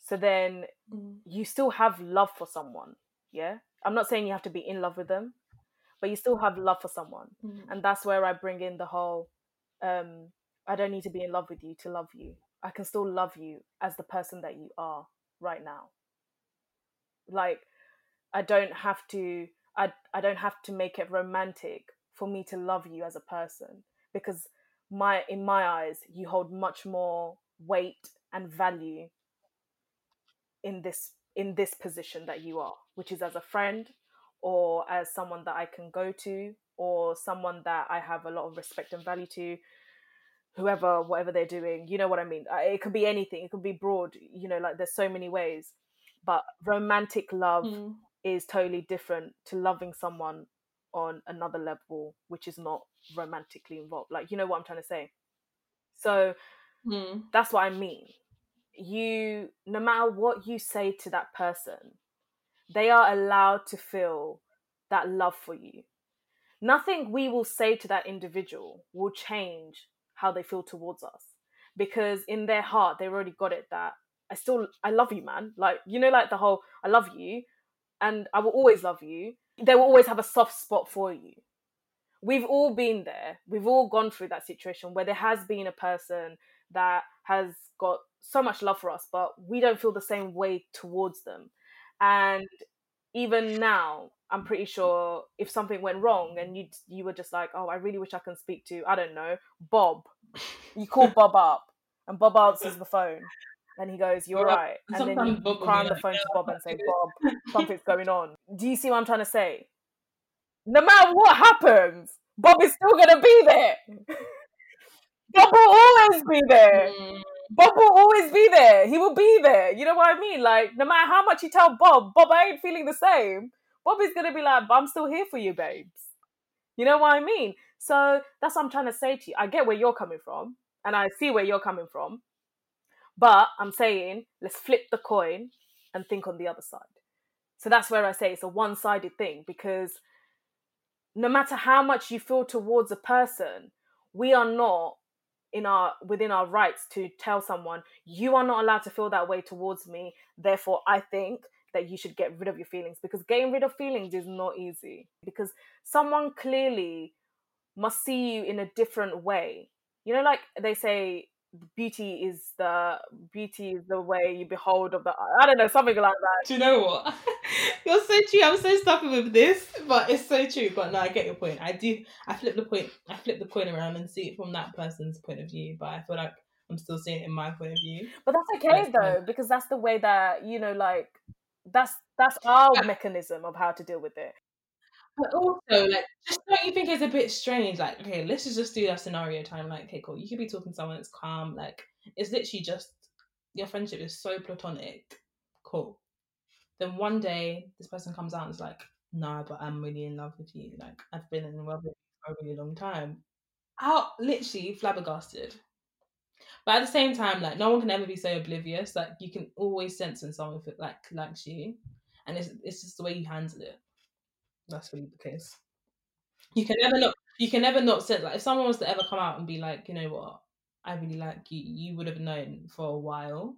So then you still have love for someone. Yeah, I'm not saying you have to be in love with them, but you still have love for someone, and that's where I bring in the whole. Um, I don't need to be in love with you to love you. I can still love you as the person that you are right now. Like, I don't have to. I I don't have to make it romantic for me to love you as a person because my in my eyes you hold much more weight and value in this in this position that you are which is as a friend or as someone that I can go to or someone that I have a lot of respect and value to whoever whatever they're doing you know what I mean it could be anything it could be broad you know like there's so many ways but romantic love Mm. is totally different to loving someone on another level which is not romantically involved like you know what i'm trying to say so Mm. that's what i mean you no matter what you say to that person they are allowed to feel that love for you. Nothing we will say to that individual will change how they feel towards us because in their heart they've already got it that I still I love you, man. Like you know, like the whole I love you, and I will always love you. They will always have a soft spot for you. We've all been there. We've all gone through that situation where there has been a person that has got so much love for us, but we don't feel the same way towards them. And even now, I'm pretty sure if something went wrong and you you were just like, oh, I really wish I can speak to I don't know Bob. You call Bob up, and Bob answers the phone, and he goes, "You're right," and then you, cry on the phone to Bob and say, "Bob, something's going [LAUGHS] on." Do you see what I'm trying to say? No matter what happens, Bob is still gonna be there. [LAUGHS] Bob will always be there. Mm. Bob will always be there. He will be there. You know what I mean? Like, no matter how much you tell Bob, Bob I ain't feeling the same. Bob is gonna be like, I'm still here for you, babes. You know what I mean? So that's what I'm trying to say to you. I get where you're coming from, and I see where you're coming from. But I'm saying, let's flip the coin and think on the other side. So that's where I say it's a one sided thing because no matter how much you feel towards a person, we are not in our within our rights to tell someone you are not allowed to feel that way towards me. Therefore i think that you should get rid of your feelings. Because getting rid of feelings is not easy. Because someone clearly must see you in a different way. You know like they say beauty is the beauty is the way you behold of the I don't know something like that. Do you know what? [LAUGHS] You're so true. I'm so stuck with this, but it's so true. But no, I get your point. I do. I flip the point. I flip the coin around and see it from that person's point of view. But I feel like I'm still seeing it in my point of view. But that's okay that's though, because that's the way that you know, like that's that's our yeah. mechanism of how to deal with it. But also, like, just don't you think it's a bit strange? Like, okay, let's just do that scenario time. Like, okay, cool. You could be talking to someone that's calm. Like, it's literally just your friendship is so platonic. Cool. Then one day, this person comes out and is like, "No, but I'm really in love with you. Like, I've been in love with you for a really long time." Out, literally flabbergasted. But at the same time, like, no one can ever be so oblivious. Like, you can always sense when someone if it like likes you, and it's it's just the way you handle it. That's really the case. You can never not. You can never not say like if someone was to ever come out and be like, you know what, I really like you. You would have known for a while.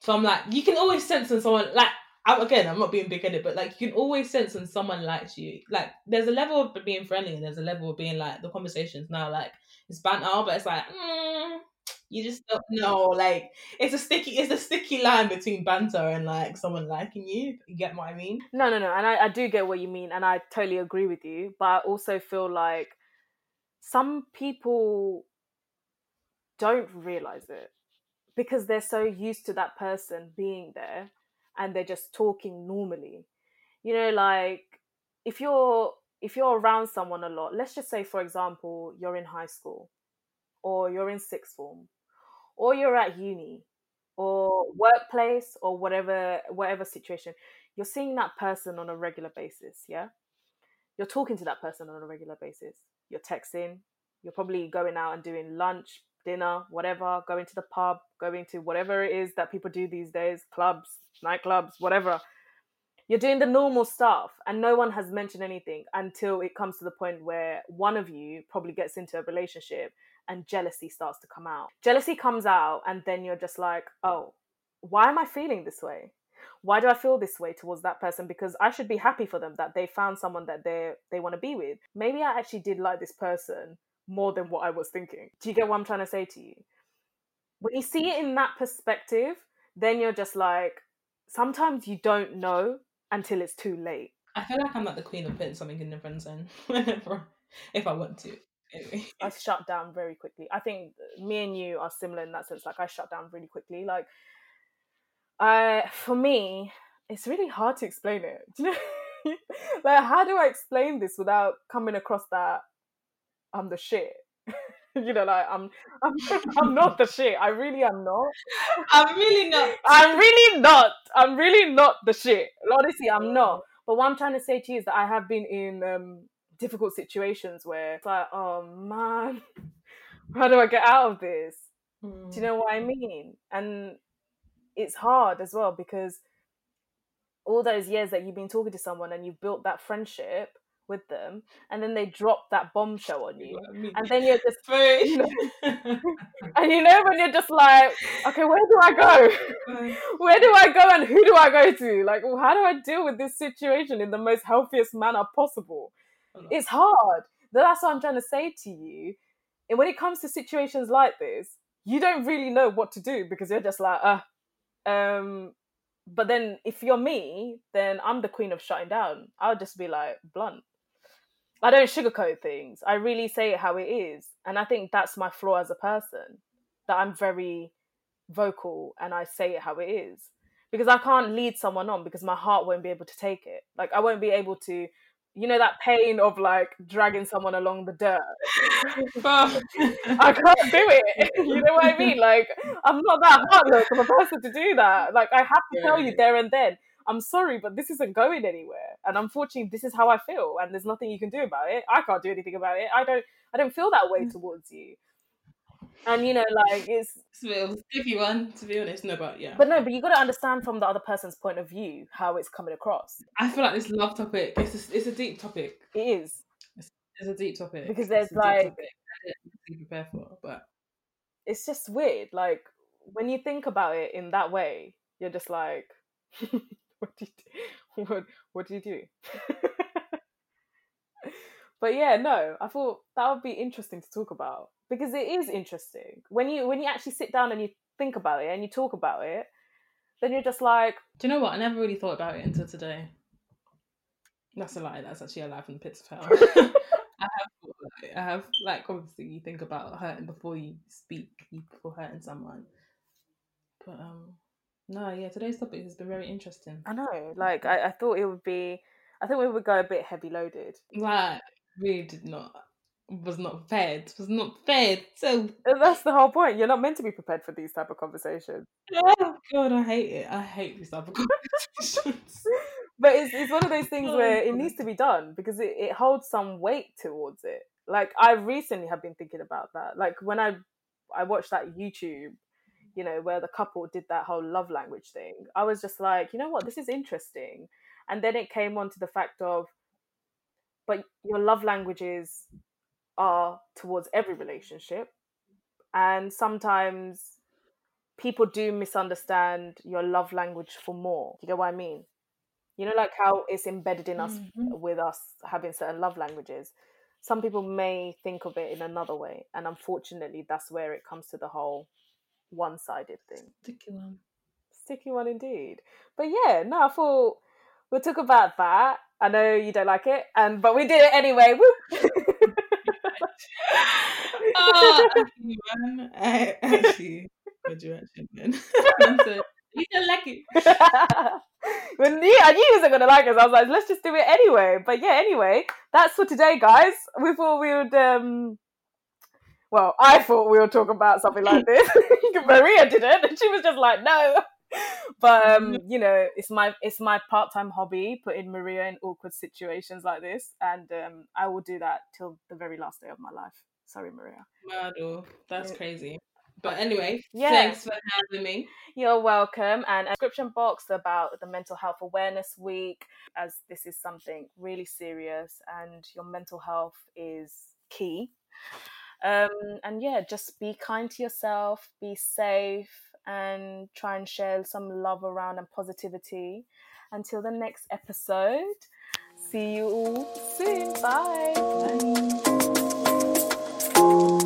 So I'm like, you can always sense when someone like. I'm, again, I'm not being big headed, but like you can always sense when someone likes you. Like there's a level of being friendly, and there's a level of being like the conversations now. Like it's banter, but it's like, mm, you just don't know. Like it's a sticky, it's a sticky line between banter and like someone liking you. You get what I mean? No, no, no. And I, I do get what you mean, and I totally agree with you. But I also feel like some people don't realize it because they're so used to that person being there and they're just talking normally. You know, like if you're if you're around someone a lot, let's just say for example, you're in high school or you're in sixth form or you're at uni or workplace or whatever whatever situation you're seeing that person on a regular basis yeah? You're talking to that person on a regular basis. You're texting. You're probably going out and doing lunch dinner whatever going to the pub going to whatever it is that people do these days clubs nightclubs whatever. You're doing the normal stuff and no one has mentioned anything until it comes to the point where one of you probably gets into a relationship and jealousy starts to come out. Jealousy comes out, and then you're just like, oh, why am I feeling this way? Why do I feel this way towards that person? Because I should be happy for them that they found someone that they they want to be with. Maybe I actually did like this person more than what I was thinking. Do you get what I'm trying to say to you? When you see it in that perspective, then you're just like, sometimes you don't know until it's too late. I feel like I'm like the queen of putting something in the friend zone whenever, [LAUGHS] if I want to. [LAUGHS] I shut down very quickly. I think me and you are similar in that sense. Like I shut down really quickly. Like I, for me, it's really hard to explain it. [LAUGHS] Do you know? like how do I explain this without coming across that I'm the shit? [LAUGHS] you know, like I'm, I'm, I'm not the shit. I really am not. I'm really not. I'm really not. I'm really not the shit. Honestly, I'm not. But what I'm trying to say to you is that I have been in um, difficult situations where it's like, oh man, [LAUGHS] how do I get out of this? Mm. Do you know what I mean? And it's hard as well because all those years that you've been talking to someone and you've built that friendship with them, and then they drop that bombshell on you, I mean, and then you're just [LAUGHS] you [LAUGHS] and you know when you're just like, okay, where do I go? where do I go and who do I go to? Like, well, how do I deal with this situation in the most healthiest manner possible? It's hard. That's what I'm trying to say to you. And when it comes to situations like this, you don't really know what to do because you're just like, uh, um. But then if you're me, then I'm the queen of shutting down. I'll just be like blunt. I don't sugarcoat things. I really say it how it is. And I think that's my flaw as a person. That I'm very vocal and I say it how it is. Because I can't lead someone on because my heart won't be able to take it. Like I won't be able to you know that pain of like dragging someone along the dirt. [LAUGHS] [LAUGHS] I can't do it. [LAUGHS] You know what I mean? Like I'm not that heartless of a person to do that. Like I have to tell you there and then. I'm sorry, but this isn't going anywhere. And unfortunately, this is how I feel, and there's nothing you can do about it. I can't do anything about it. I don't. I don't feel that way mm. towards you. And you know, like it's. It's a bit of a sticky one, to be honest. No, but yeah. But no, but you got to understand from the other person's point of view how it's coming across. I feel like this love topic. It's a, it's a deep topic. It is It's a deep topic because there's It's like topic. I didn't really prepare for, but it's just weird. Like when you think about it in that way, you're just like, [LAUGHS] what do you do? [LAUGHS] What, what do you do? [LAUGHS] but yeah, no, I thought that would be interesting to talk about because it is interesting when you when you actually sit down and you think about it and you talk about it. Then you're just like, do you know what? I never really thought about it until today. That's a lie. That's actually a lie from the pits of hell. [LAUGHS] I have, thought about it. I have, like, obviously, you think about hurting before you speak, you before hurting someone. But um, no, yeah, today's topic has been very interesting. I know, like I, I thought it would be. I think we would go a bit heavy loaded. Like, really did not, was not fed, was not fed. So, And that's the whole point. You're not meant to be prepared for these type of conversations. [LAUGHS] oh god, I hate it. I hate these type of conversations. [LAUGHS] But it's it's one of those things Oh, where it needs to be done because it, it holds some weight towards it. Like I recently have been thinking about that. Like when I I watched that YouTube, you know, where the couple did that whole love language thing. I was just like, you know what, this is interesting. And then it came on to the fact of but your love languages are towards every relationship. And sometimes people do misunderstand your love language for more. You get what I mean? You know, like how it's embedded in us Mhm. with us having certain love languages. Some people may think of it in another way. And unfortunately, that's where it comes to the whole one sided thing. Sticky one. Sticky one indeed. But yeah, no, I thought we'll talk about that. I know you don't like it, and but we did it anyway. [LAUGHS] Actually. I actually, good you actually, man. You don't like it. when you, I knew you wasn't gonna like us. I was like, let's just do it anyway. But yeah, anyway, that's for today, guys. We thought we would. um Well, I thought we would talk about something like [LAUGHS] this. [LAUGHS] Maria didn't, and she was just like, no. But um, you know, it's my it's my part time hobby, putting Maria in awkward situations like this, and um, I will do that till the very last day of my life. Sorry, Maria. Mad, oh, that's Yeah. crazy. But anyway, Yeah. thanks for having me. You're welcome. And a description box about the Mental Health Awareness Week, as this is something really serious and your mental health is key. Um, and yeah, just be kind to yourself, be safe, and try and share some love around and positivity. Until the next episode, see you all soon. Bye. Bye. Thank you.